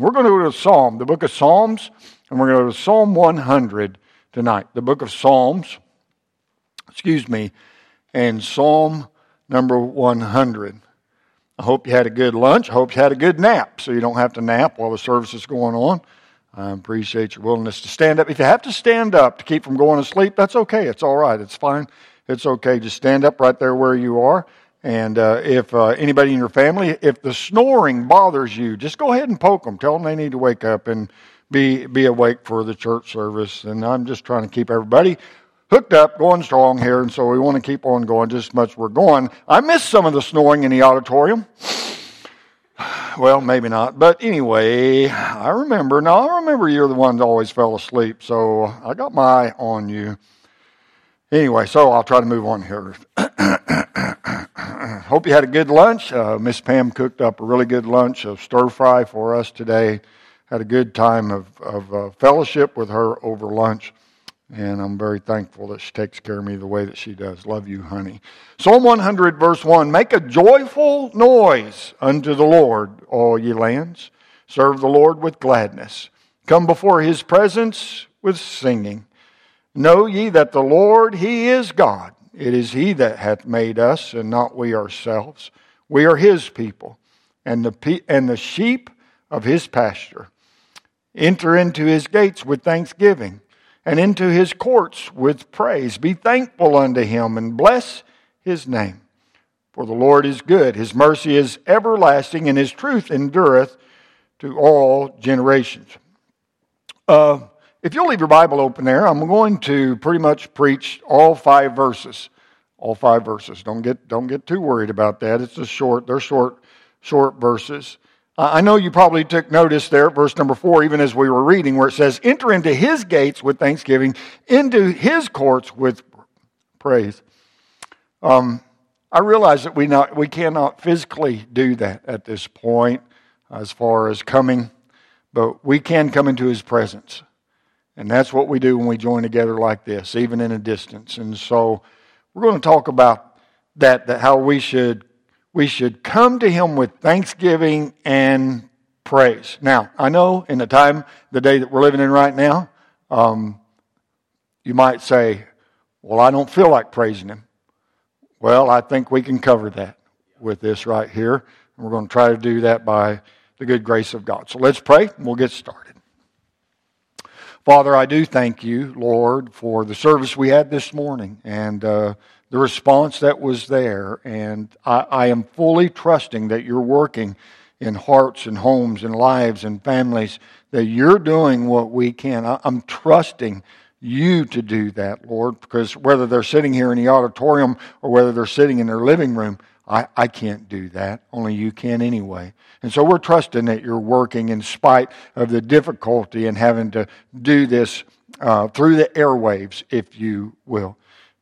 We're going to go to Psalm, the book of Psalms, and we're going to go to Psalm 100 tonight. The book of Psalms, excuse me, and Psalm number 100. I hope you had a good lunch. I hope you had a good nap so you don't have to nap while the service is going on. I appreciate your willingness to stand up. If you have to stand up to keep from going to sleep, that's okay. It's all right. It's fine. It's okay. Just stand up right there where you are. And uh, if uh, anybody in your family, if the snoring bothers you, just go ahead and poke them. Tell them they need to wake up and be be awake for the church service. And I'm just trying to keep everybody hooked up, going strong here, and so we want to keep on going just as much as we're going. I missed some of the snoring in the auditorium. Well, maybe not, but anyway, I remember. Now I remember you're the one that always fell asleep, so I got my eye on you. Anyway, so I'll try to move on here. Hope you had a good lunch. Uh, Miss Pam cooked up a really good lunch of stir fry for us today. Had a good time of, of uh, fellowship with her over lunch. And I'm very thankful that she takes care of me the way that she does. Love you, honey. Psalm 100, verse 1 Make a joyful noise unto the Lord, all ye lands. Serve the Lord with gladness. Come before his presence with singing. Know ye that the Lord, he is God. It is he that hath made us, and not we ourselves. We are his people, and the, and the sheep of his pasture. Enter into his gates with thanksgiving and into his courts with praise. Be thankful unto him and bless his name. For the Lord is good, his mercy is everlasting, and his truth endureth to all generations. Uh, if you'll leave your Bible open there, I'm going to pretty much preach all five verses. All five verses. Don't get don't get too worried about that. It's a short. They're short short verses. I know you probably took notice there, verse number four, even as we were reading, where it says, Enter into his gates with thanksgiving, into his courts with praise. Um, I realize that we, not, we cannot physically do that at this point as far as coming, but we can come into his presence. And that's what we do when we join together like this, even in a distance. And so we're going to talk about that, that how we should we should come to him with thanksgiving and praise. Now, I know in the time, the day that we're living in right now, um, you might say, Well, I don't feel like praising him. Well, I think we can cover that with this right here. And we're going to try to do that by the good grace of God. So let's pray and we'll get started. Father, I do thank you, Lord, for the service we had this morning. And uh, the response that was there. And I, I, am fully trusting that you're working in hearts and homes and lives and families, that you're doing what we can. I, I'm trusting you to do that, Lord, because whether they're sitting here in the auditorium or whether they're sitting in their living room, I, I can't do that. Only you can anyway. And so we're trusting that you're working in spite of the difficulty and having to do this uh, through the airwaves, if you will.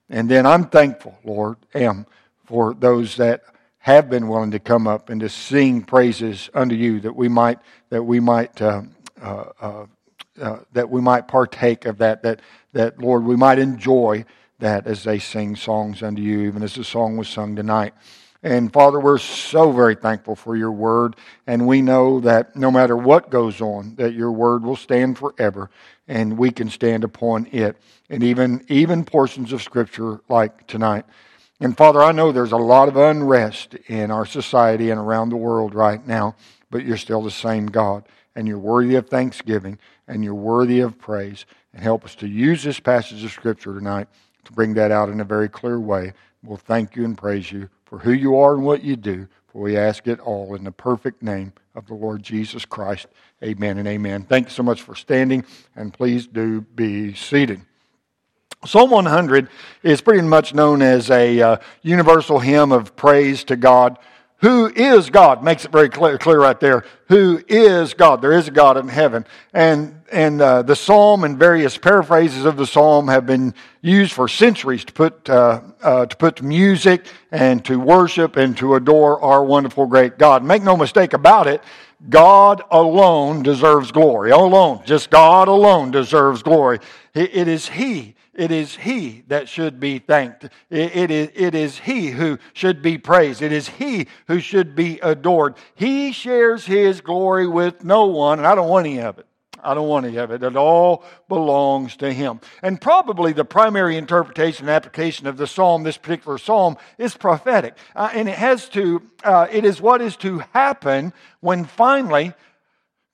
And then I'm thankful, Lord, am for those that have been willing to come up and to sing praises unto you that we might that we might uh, uh, uh, uh, that we might partake of that that that Lord we might enjoy that as they sing songs unto you even as the song was sung tonight. And Father, we're so very thankful for your word. And we know that no matter what goes on, that your word will stand forever and we can stand upon it. And even, even portions of scripture like tonight. And Father, I know there's a lot of unrest in our society and around the world right now, but you're still the same God. And you're worthy of thanksgiving and you're worthy of praise. And help us to use this passage of scripture tonight to bring that out in a very clear way. We'll thank you and praise you for who you are and what you do. For we ask it all in the perfect name of the Lord Jesus Christ. Amen and amen. Thank you so much for standing, and please do be seated. Psalm 100 is pretty much known as a uh, universal hymn of praise to God who is God makes it very clear, clear right there. Who is God? There is a God in heaven. And, and uh, the psalm and various paraphrases of the psalm have been used for centuries to put, uh, uh, to put music and to worship and to adore our wonderful great God. Make no mistake about it, God alone deserves glory. Alone. Just God alone deserves glory. It is He It is He that should be thanked. It, is, it is He who should be praised. It is He who should be adored. He shares His glory with no one, and I don't want any of it. I don't want any of it. It all belongs to Him. And probably the primary interpretation and application of the psalm, this particular psalm, is prophetic. Uh, and it has to, uh, it is what is to happen when finally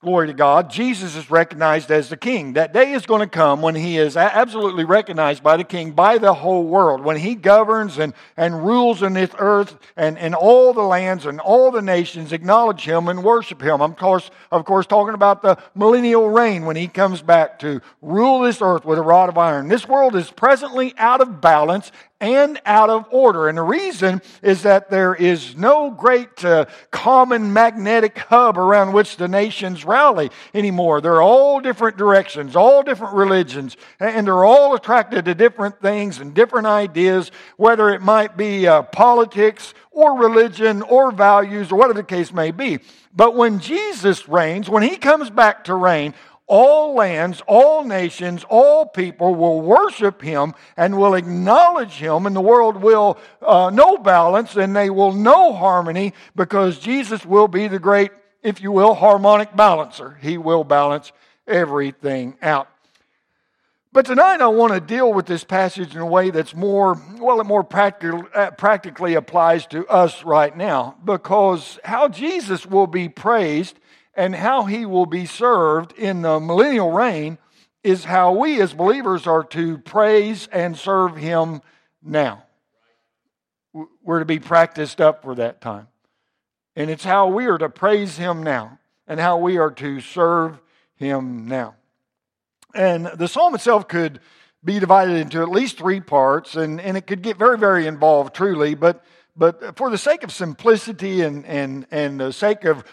Glory to God. Jesus is recognized as the king. That day is going to come when he is absolutely recognized by the king, by the whole world. When he governs and, and rules in this earth and, and all the lands and all the nations acknowledge him and worship him. I'm of course, of course talking about the millennial reign when he comes back to rule this earth with a rod of iron. This world is presently out of balance and out of order. And the reason is that there is no great uh, common magnetic hub around which the nations rally anymore. They're all different directions, all different religions, and they're all attracted to different things and different ideas, whether it might be uh, politics or religion or values or whatever the case may be. But when Jesus reigns, when he comes back to reign, all lands, all nations, all people will worship him and will acknowledge him, and the world will uh, know balance and they will know harmony because Jesus will be the great, if you will, harmonic balancer. He will balance everything out. But tonight I want to deal with this passage in a way that's more, well, it more practical, uh, practically applies to us right now because how Jesus will be praised and how he will be served in the millennial reign is how we as believers are to praise and serve him now. We're to be practiced up for that time. And it's how we are to praise him now and how we are to serve him now. And the psalm itself could be divided into at least three parts, and, and it could get very, very involved, truly. But, but for the sake of simplicity and, and, and the sake of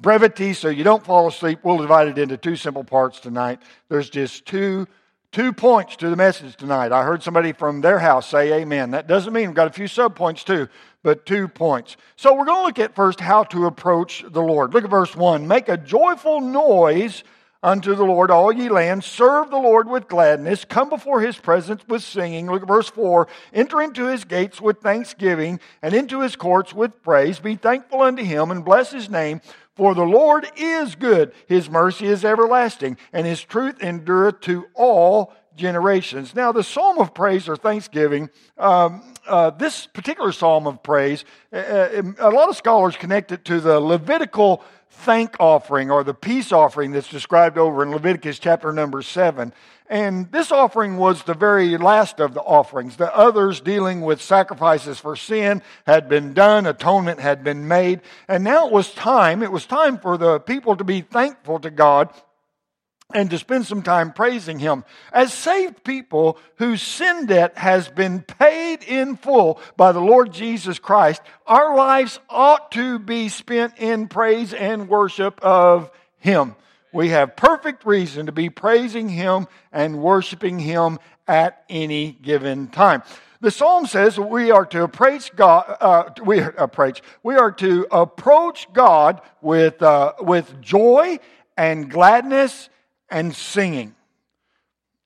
brevity so you don't fall asleep, we'll divide it into two simple parts tonight. There's just two two points to the message tonight. I heard somebody from their house say amen. That doesn't mean we've got a few subpoints too, but two points. So we're going to look at first how to approach the Lord. Look at verse 1. Make a joyful noise unto the Lord, all ye lands. Serve the Lord with gladness. Come before his presence with singing. Look at verse 4. Enter into his gates with thanksgiving and into his courts with praise. Be thankful unto him and bless his name. For the Lord is good, his mercy is everlasting, and his truth endureth to all generations. Now, the psalm of praise or thanksgiving, um, uh, this particular psalm of praise, uh, uh, a lot of scholars connect it to the Levitical thank offering or the peace offering that's described over in Leviticus chapter number 7. And this offering was the very last of the offerings. The others dealing with sacrifices for sin had been done, atonement had been made, and now it was time, it was time for the people to be thankful to God and to spend some time praising Him. As saved people whose sin debt has been paid in full by the Lord Jesus Christ, our lives ought to be spent in praise and worship of Him. We have perfect reason to be praising Him and worshiping Him at any given time. The psalm says we are to approach God. Uh, we approach. We are to approach God with uh, with joy and gladness and singing.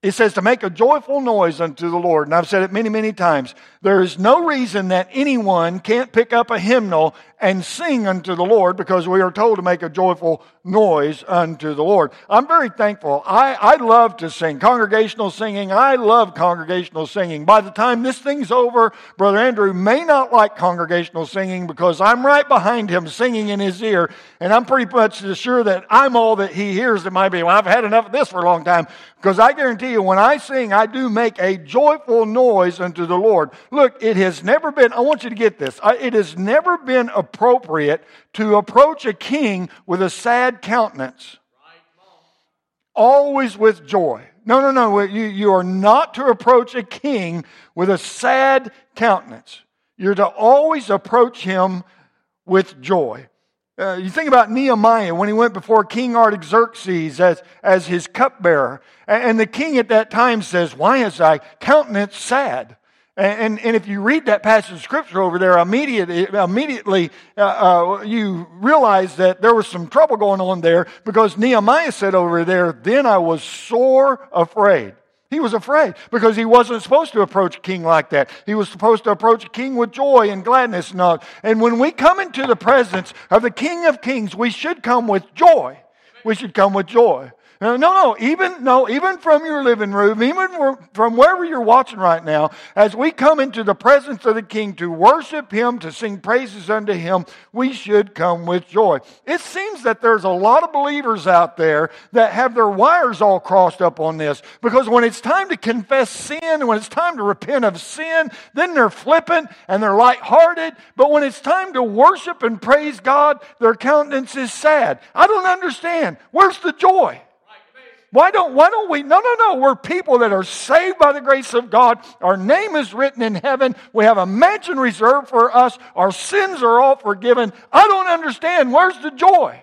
It says to make a joyful noise unto the Lord. And I've said it many, many times. There is no reason that anyone can't pick up a hymnal and sing unto the Lord because we are told to make a joyful noise unto the Lord. I'm very thankful. I, I love to sing. Congregational singing, I love congregational singing. By the time this thing's over, Brother Andrew may not like congregational singing because I'm right behind him singing in his ear, and I'm pretty much sure that I'm all that he hears. It might be, well, I've had enough of this for a long time because I guarantee you, when I sing, I do make a joyful noise unto the Lord. Look, it has never been, I want you to get this, it has never been appropriate to approach a king with a sad countenance. Always with joy. No, no, no. You, you are not to approach a king with a sad countenance. You're to always approach him with joy. Uh, you think about Nehemiah when he went before King Artaxerxes as, as his cupbearer. And, and the king at that time says, Why is thy countenance sad? And, and, if you read that passage of scripture over there, immediately, immediately uh, uh, you realize that there was some trouble going on there because Nehemiah said over there, Then I was sore afraid. He was afraid because he wasn't supposed to approach a king like that. He was supposed to approach a king with joy and gladness. Not. And when we come into the presence of the King of Kings, we should come with joy. We should come with joy. Uh, no, no, even no, even from your living room, even from wherever you're watching right now, as we come into the presence of the King to worship Him, to sing praises unto Him, we should come with joy. It seems that there's a lot of believers out there that have their wires all crossed up on this because when it's time to confess sin, when it's time to repent of sin, then they're flippant and they're lighthearted. But when it's time to worship and praise God, their countenance is sad. I don't understand. Where's the joy? Why don't, why don't we? No, no, no. We're people that are saved by the grace of God. Our name is written in heaven. We have a mansion reserved for us. Our sins are all forgiven. I don't understand. Where's the joy?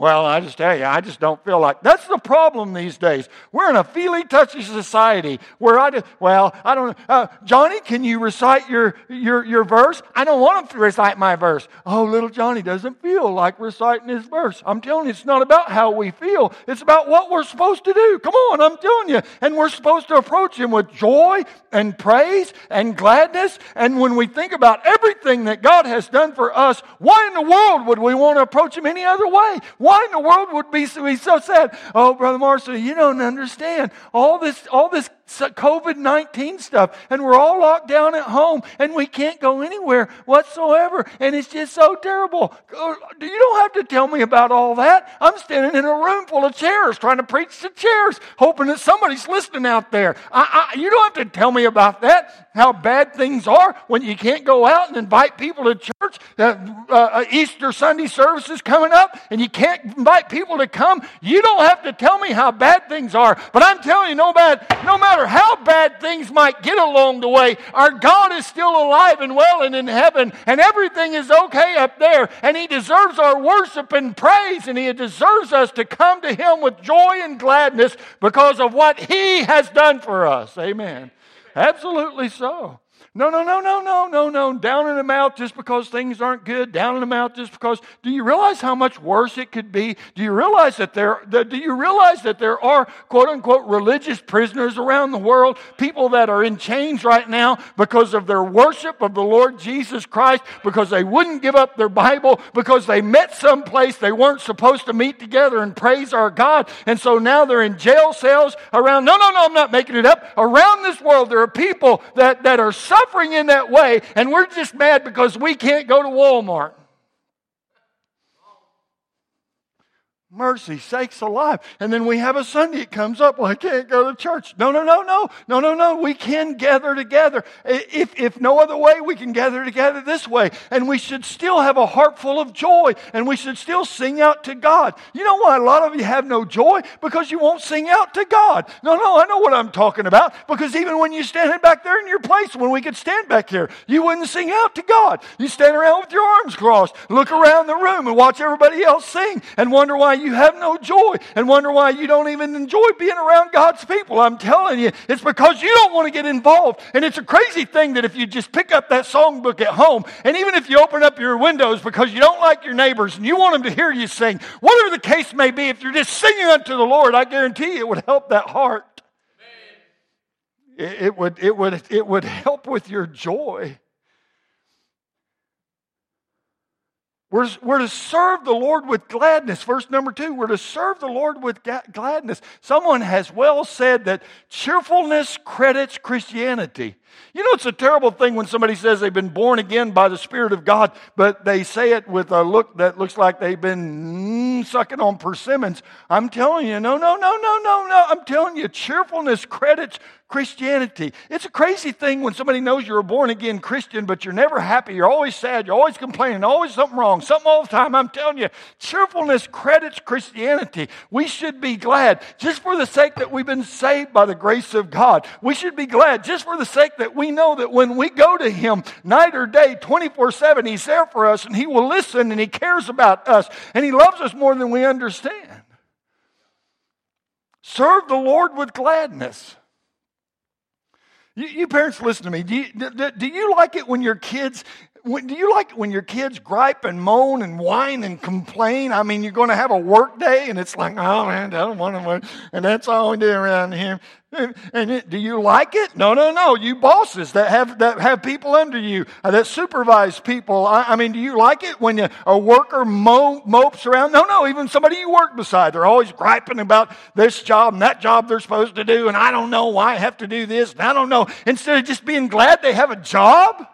Well, I just tell you, I just don't feel like that's the problem these days. We're in a feely, touchy society where I just, well, I don't. Uh, Johnny, can you recite your your your verse? I don't want him to recite my verse. Oh, little Johnny doesn't feel like reciting his verse. I'm telling you, it's not about how we feel. It's about what we're supposed to do. Come on, I'm telling you, and we're supposed to approach him with joy and praise and gladness. And when we think about everything that God has done for us, why in the world would we want to approach him any other way? In the world would be so, be so sad? Oh, Brother Marshall, you don't understand. All this, all this COVID 19 stuff, and we're all locked down at home, and we can't go anywhere whatsoever, and it's just so terrible. You don't have to tell me about all that. I'm standing in a room full of chairs trying to preach to chairs, hoping that somebody's listening out there. I, I, you don't have to tell me about that, how bad things are when you can't go out and invite people to church. Uh, uh, Easter Sunday service is coming up, and you can't invite people to come. You don't have to tell me how bad things are, but I'm telling you, no, bad, no matter matter how bad things might get along the way, our God is still alive and well and in heaven, and everything is okay up there. And He deserves our worship and praise, and He deserves us to come to Him with joy and gladness because of what He has done for us. Amen. Absolutely so. No, no, no, no, no, no, no. Down in the mouth just because things aren't good. Down in the mouth just because. Do you realize how much worse it could be? Do you realize that there? Do you realize that there are quote unquote religious prisoners around the world, people that are in chains right now because of their worship of the Lord Jesus Christ, because they wouldn't give up their Bible, because they met someplace they weren't supposed to meet together and praise our God, and so now they're in jail cells around. No, no, no, I'm not making it up. Around this world, there are people that that are suffering suffering in that way, and we're just mad because we can't go to Walmart. Mercy sakes alive. And then we have a Sunday, it comes up, well, I can't go to church. No, no, no, no, no, no, no. We can gather together. If, if no other way, we can gather together this way. And we should still have a heart full of joy and we should still sing out to God. You know why a lot of you have no joy? Because you won't sing out to God. No, no, I know what I'm talking about. Because even when you standing back there in your place, when we could stand back here, you wouldn't sing out to God. You stand around with your arms crossed, look around the room and watch everybody else sing and wonder why you have no joy and wonder why you don't even enjoy being around God's people. I'm telling you, it's because you don't want to get involved. And it's a crazy thing that if you just pick up that songbook at home, and even if you open up your windows because you don't like your neighbors and you want them to hear you sing, whatever the case may be, if you're just singing unto the Lord, I guarantee you it would help that heart. It, it would, it, would, it would help with your joy. We're, we're to serve the Lord with gladness. Verse number two, we're to serve the Lord with ga- gladness. Someone has well said that cheerfulness credits Christianity. You know, it's a terrible thing when somebody says they've been born again by the Spirit of God, but they say it with a look that looks like they've been mm, sucking on persimmons. I'm telling you, no, no, no, no, no, no. I'm telling you, cheerfulness credits Christianity. It's a crazy thing when somebody knows you're a born again Christian, but you're never happy. You're always sad. You're always complaining. Always something wrong. Something all the time. I'm telling you, cheerfulness credits Christianity. We should be glad just for the sake that we've been saved by the grace of God. We should be glad just for the sake that we know that when we go to Him night or day, 24 7, He's there for us and He will listen and He cares about us and He loves us more than we understand. Serve the Lord with gladness. You, you, parents, listen to me. Do you, do, do you like it when your kids do you like when your kids gripe and moan and whine and complain? I mean, you're going to have a work day and it's like, oh man, I don't want to work. And that's all we do around here. And it, do you like it? No, no, no. You bosses that have, that have people under you, uh, that supervise people. I, I, mean, do you like it when you, a worker mo, mopes around? No, no. Even somebody you work beside, they're always griping about this job and that job they're supposed to do. And I don't know why I have to do this. And I don't know. Instead of just being glad they have a job.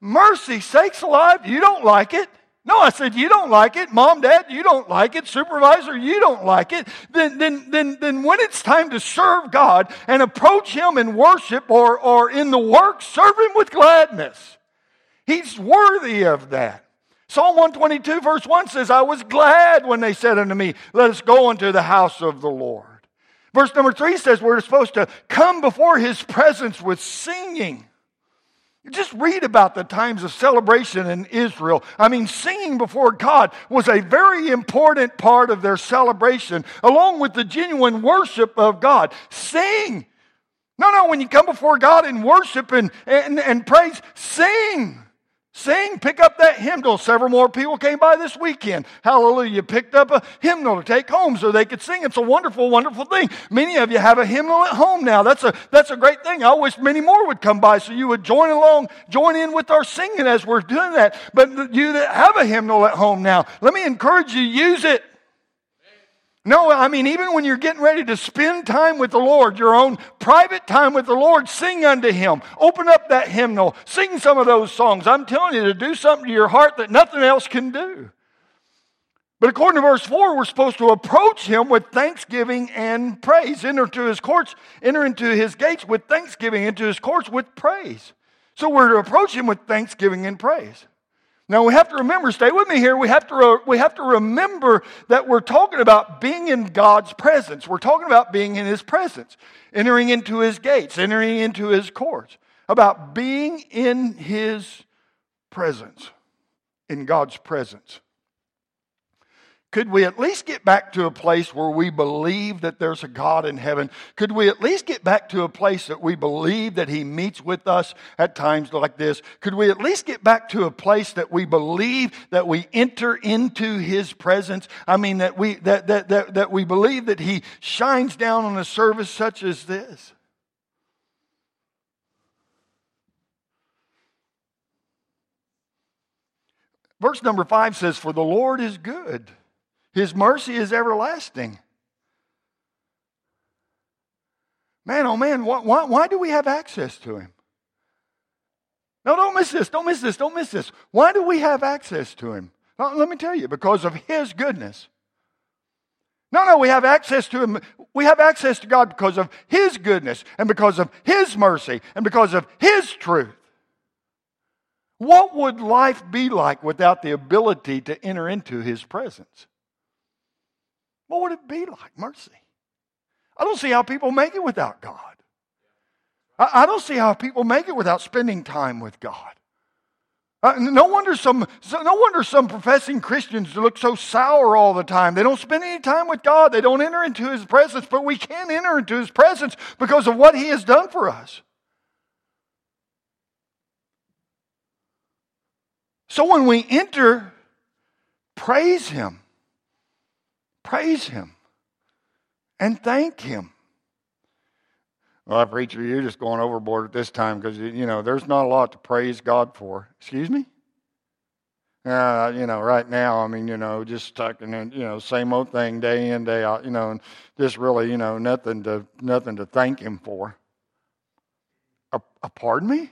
Mercy sakes alive, you don't like it. No, I said, you don't like it. Mom, dad, you don't like it. Supervisor, you don't like it. Then, then, then, then when it's time to serve God and approach Him in worship or, or in the work, serve Him with gladness. He's worthy of that. Psalm 122 verse 1 says, I was glad when they said unto me, let us go into the house of the Lord. Verse number 3 says we're supposed to come before His presence with singing. Just read about the times of celebration in Israel. I mean, singing before God was a very important part of their celebration, along with the genuine worship of God. Sing. No, no, when you come before God in worship and, and, and praise, sing. Sing, pick up that hymnal. Several more people came by this weekend. Hallelujah. Picked up a hymnal to take home so they could sing. It's a wonderful, wonderful thing. Many of you have a hymnal at home now. That's a, that's a great thing. I wish many more would come by so you would join along, join in with our singing as we're doing that. But you that have a hymnal at home now, let me encourage you, use it. No, I mean, even when you're getting ready to spend time with the Lord, your own private time with the Lord, sing unto Him. Open up that hymnal. Sing some of those songs. I'm telling you to do something to your heart that nothing else can do. But according to verse 4, we're supposed to approach Him with thanksgiving and praise. Enter to His courts, enter into His gates with thanksgiving, into His courts with praise. So we're to approach Him with thanksgiving and praise. Now we have to remember, stay with me here, we have, to re- we have to remember that we're talking about being in God's presence. We're talking about being in His presence, entering into His gates, entering into His courts, about being in His presence, in God's presence. Could we at least get back to a place where we believe that there's a God in heaven? Could we at least get back to a place that we believe that He meets with us at times like this? Could we at least get back to a place that we believe that we enter into His presence? I mean, that we, that, that, that, that we believe that He shines down on a service such as this? Verse number five says, For the Lord is good his mercy is everlasting. Man, oh man, why, why, why, do we have access to him? No, don't miss this, don't miss this, don't miss this. Why do we have access to him? Well, let me tell you, because of his goodness. No, no, we have access to him. We have access to God because of his goodness and because of his mercy and because of his truth. What would life be like without the ability to enter into his presence? What would it be like? Mercy. I don't see how people make it without God. I, don't see how people make it without spending time with God. Uh, no wonder some no wonder some professing Christians look so sour all the time. They don't spend any time with God. They don't enter into his presence, but we can enter into his presence because of what he has done for us. So when we enter, praise him. Praise Him and thank Him. Well, I preacher, you're just going overboard at this time because, you know, there's not a lot to praise God for. Excuse me? Uh, you know, right now, I mean, you know, just stuck in, you know, same old thing day in, day out, you know, and just really, you know, nothing to, nothing to thank Him for. A pardon me?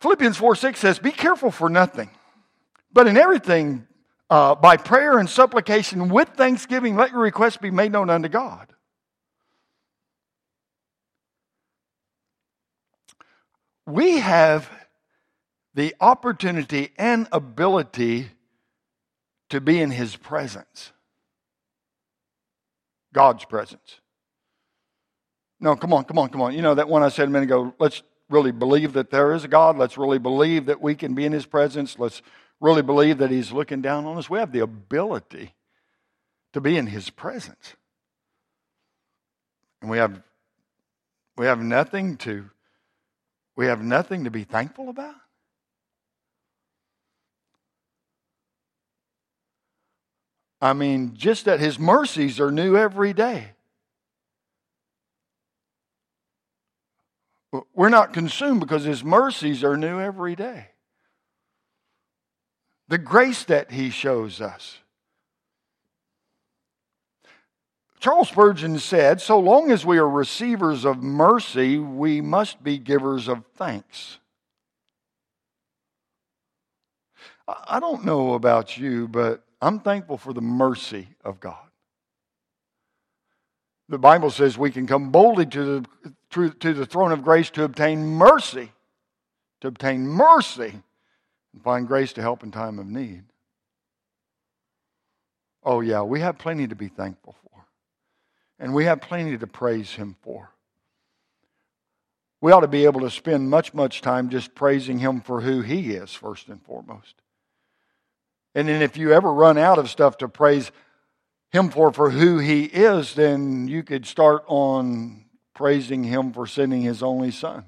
Philippians 4 6 says, Be careful for nothing, but in everything, uh, by prayer and supplication with thanksgiving, let your requests be made known unto God. We have the opportunity and ability to be in His presence. God's presence. No, come on, come on, come on. You know that one I said a minute ago, let's really believe that there is a God. Let's really believe that we can be in His presence. Let's really believe that He's looking down on us. We have the ability to be in His presence. And we have, we have nothing to we have nothing to be thankful about? I mean, just that his mercies are new every day. We're not consumed because his mercies are new every day. The grace that he shows us. Charles Spurgeon said, So long as we are receivers of mercy, we must be givers of thanks. I don't know about you, but I'm thankful for the mercy of God. The Bible says we can come boldly to the, to the throne of grace to obtain mercy, to obtain mercy and find grace to help in time of need. Oh, yeah, we have plenty to be thankful for. And we have plenty to praise Him for. We ought to be able to spend much, much time just praising Him for who He is, first and foremost. And then if you ever run out of stuff to praise Him for, for who He is, then you could start on praising Him for sending His only Son.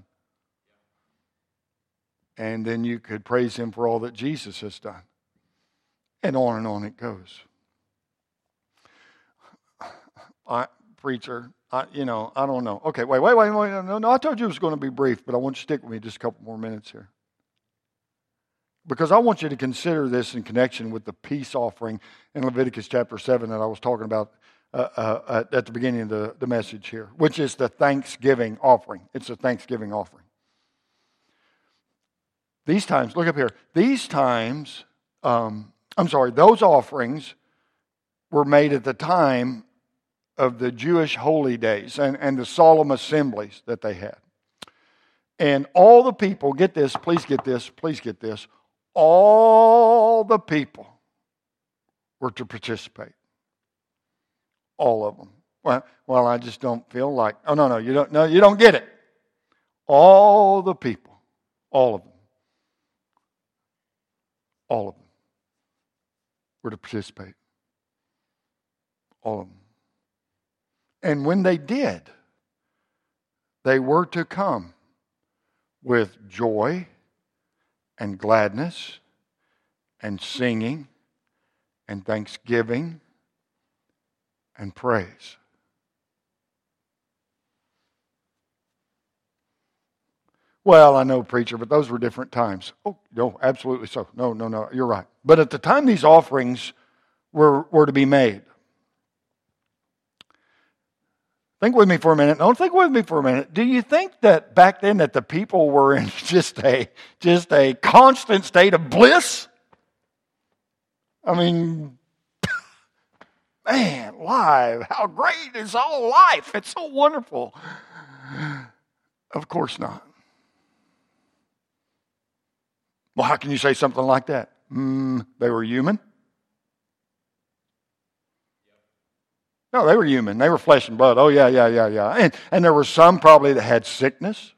And then you could praise Him for all that Jesus has done. And on and on it goes. I, preacher, I, you know, I don't know. Okay, wait, wait, wait, wait. No, no, I told you it was going to be brief, but I want you to stick with me just a couple more minutes here. Because I want you to consider this in connection with the peace offering in Leviticus chapter 7 that I was talking about uh, uh, at the beginning of the, the message here, which is the thanksgiving offering. It's a thanksgiving offering. These times, look up here, these times, um, I'm sorry, those offerings were made at the time of the Jewish holy days and, and the solemn assemblies that they had. And all the people, get this, please get this, please get this, all the people were to participate. All of them. Well, well, I just don't feel like. Oh no, no, you don't. No, you don't get it. All the people, all of them, all of them were to participate. All of them. And when they did, they were to come with joy and gladness and singing and thanksgiving and praise. Well, I know, preacher, but those were different times. Oh, no, absolutely so. No, no, no, you're right. But at the time these offerings were, were to be made, Think with me for a minute. Don't think with me for a minute. Do you think that back then that the people were in just a just a constant state of bliss? I mean, man, live, how great is all life? It's so wonderful. Of course not. Well, how can you say something like that? Mm, they were human. No, they were human. They were flesh and blood. Oh, yeah, yeah, yeah, yeah. And, and there were some probably that had sickness.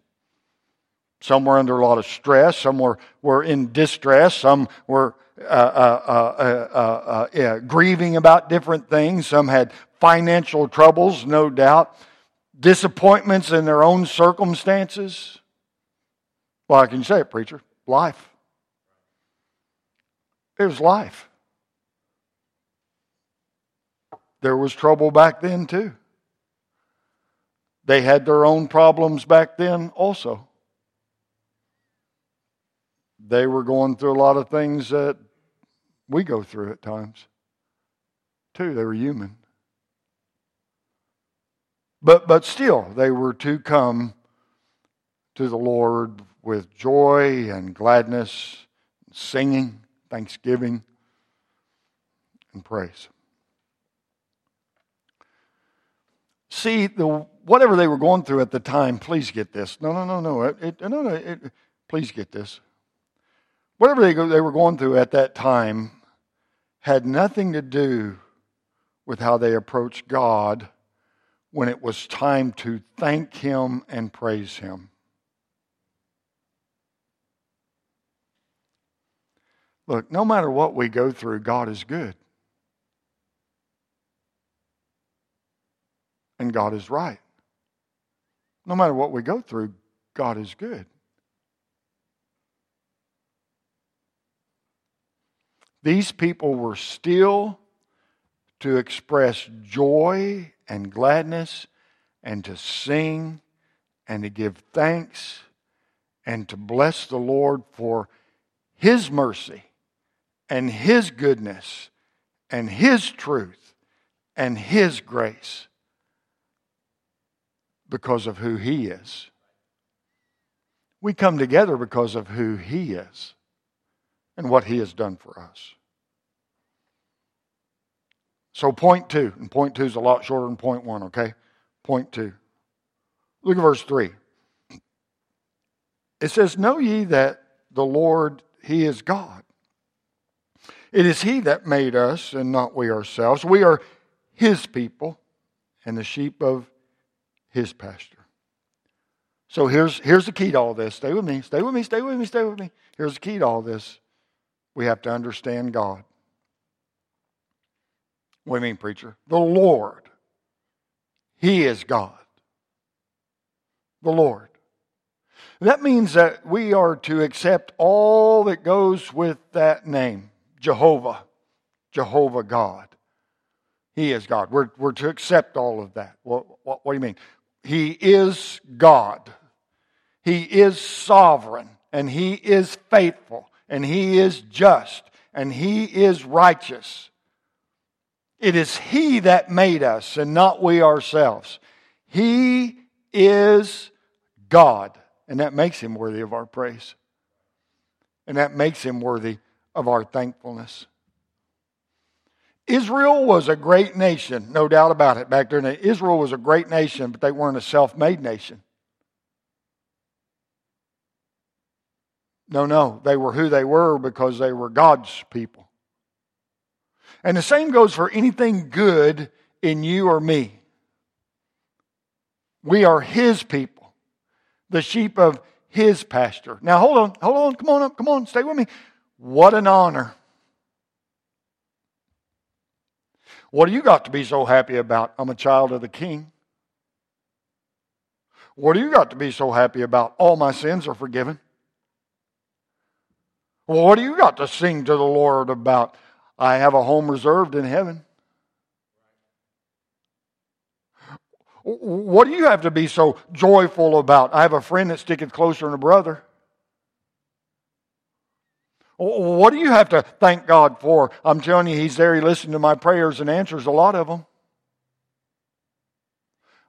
Some were under a lot of stress. Some were, were in distress. Some were uh, uh, uh, grieving about different things. Some had financial troubles, no doubt. Disappointments in their own circumstances. Well, how can you say it, preacher? Life. It was life. There was trouble back then, too. They had their own problems back then, also. They were going through a lot of things that we go through at times, too. They were human. But, but still, they were to come to the Lord with joy and gladness, singing, thanksgiving, and praise. See, the, whatever they were going through at the time, please get this. No, no, no, no. It, it, no, no it, please get this. Whatever they, they were going through at that time had nothing to do with how they approached God when it was time to thank Him and praise Him. Look, no matter what we go through, God is good. And God is right. No matter what we go through, God is good. These people were still to express joy and gladness and to sing and to give thanks and to bless the Lord for his mercy and His goodness and His truth and His grace because of who He is. We come together because of who He is and what He has done for us. So, point two, and point two is a lot shorter than point one, okay? Point two. Look at verse three. It says, Know ye that the Lord, He is God. It is He that made us and not we ourselves. We are His people and the sheep of His pasture. So here's, here's the key to all this. Stay with me, stay with me, stay with me, stay with me. Here's the key to all this. We have to understand God. What do you mean, preacher? The Lord. He is God. The Lord. That means that we are to accept all that goes with that name Jehovah, Jehovah God. He is God. We're, we're to accept all of that. What, what, what do you mean? He is God. He is sovereign, and He is faithful, and He is just, and He is righteous. It is He that made us, and not we ourselves. He is God. And that makes him worthy of our praise. And that makes him worthy of our thankfulness. Israel was a great nation, no doubt about it. Back then, Israel was a great nation, but they weren't a self made nation. No, no, they were who they were because they were God's people. And the same goes for anything good in you or me. We are His people the sheep of his pasture. Now, hold on, hold on, come on up, come on, stay with me. What an honor. What do you got to be so happy about? I'm a child of the king. What do you got to be so happy about? All my sins are forgiven. What do you got to sing to the Lord about? I have a home reserved in heaven. What do you have to be so joyful about? I have a friend that's sticking closer than a brother. What do you have to thank God for? I'm telling you, He's there. He listens to my prayers and answers a lot of them.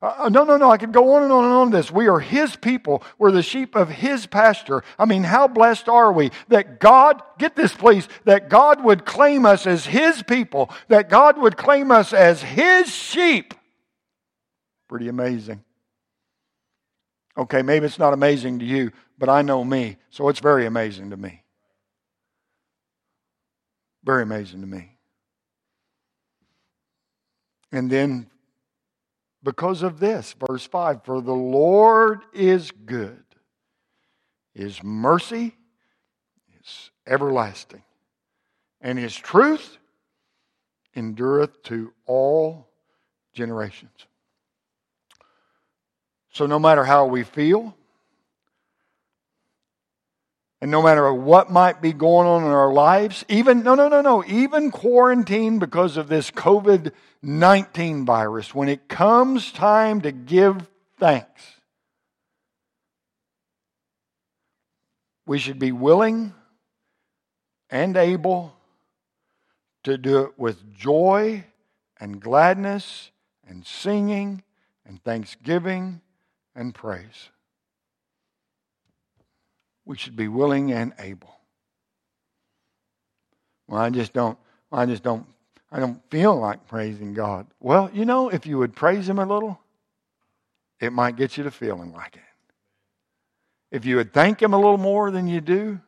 Uh, no, no, no. I could go on and on and on this. We are His people. We're the sheep of His pasture. I mean, how blessed are we that God, get this please, that God would claim us as His people, that God would claim us as His sheep. Pretty amazing. Okay, maybe it's not amazing to you, but I know me, so it's very amazing to me. Very amazing to me. And then, because of this, verse 5 For the Lord is good, His mercy is everlasting, and His truth endureth to all generations. So, no matter how we feel, and no matter what might be going on in our lives, even, no, no, no, no, even quarantine because of this COVID 19 virus, when it comes time to give thanks, we should be willing and able to do it with joy and gladness and singing and thanksgiving and praise. We should be willing and able. Well, I just don't, I just don't, I don't feel like praising God. Well, you know, if you would praise Him a little, it might get you to feeling like it. If you would thank Him a little more than you do,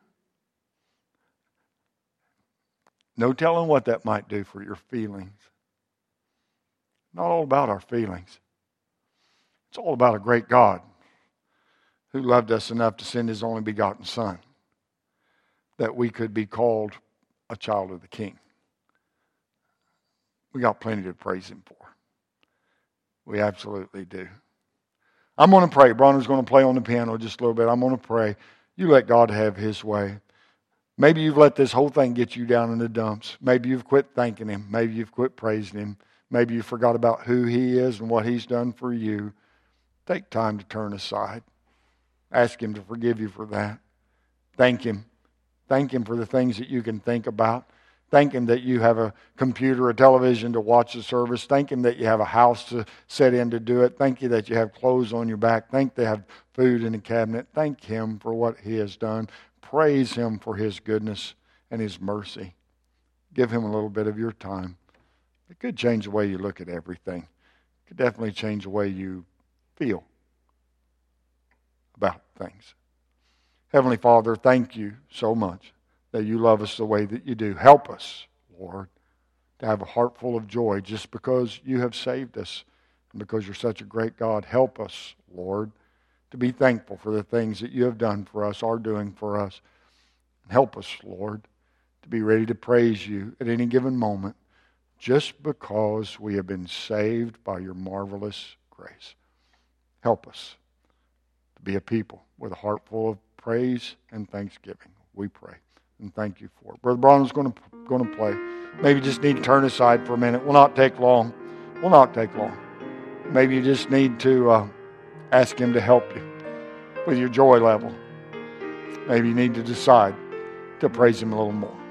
no telling what that might do for your feelings. Not all about our feelings. It's all about a great God who loved us enough to send his only begotten Son that we could be called a child of the King. We got plenty to praise him for. We absolutely do. I'm going to pray. Bronner's going to play on the piano just a little bit. I'm going to pray. You let God have his way. Maybe you've let this whole thing get you down in the dumps. Maybe you've quit thanking Him. Maybe you've quit praising Him. Maybe you forgot about who He is and what He's done for you. Take time to turn aside. Ask Him to forgive you for that. Thank Him. Thank Him for the things that you can think about. Thank Him that you have a computer, a television to watch the service. Thank Him that you have a house to set in to do it. Thank you that you have clothes on your back. Thank they have food in the cabinet. Thank Him for what He has done. Praise Him for His goodness and His mercy. Give Him a little bit of your time. It could change the way you look at everything. It could definitely change the way you feel about things. Heavenly Father, thank you so much that you love us the way that you do. Help us, Lord, to have a heart full of joy just because you have saved us and because you're such a great God. Help us, Lord, to be thankful for the things that you have done for us, are doing for us. Help us, Lord, to be ready to praise you at any given moment just because we have been saved by your marvelous grace. Help us be a people with a heart full of praise and thanksgiving. We pray and thank you for it. Brother Brown's going to, going to play. Maybe you just need to turn aside for a minute. Will not take long. Will not take long. Maybe you just need to uh, ask Him to help you with your joy level. Maybe you need to decide to praise Him a little more.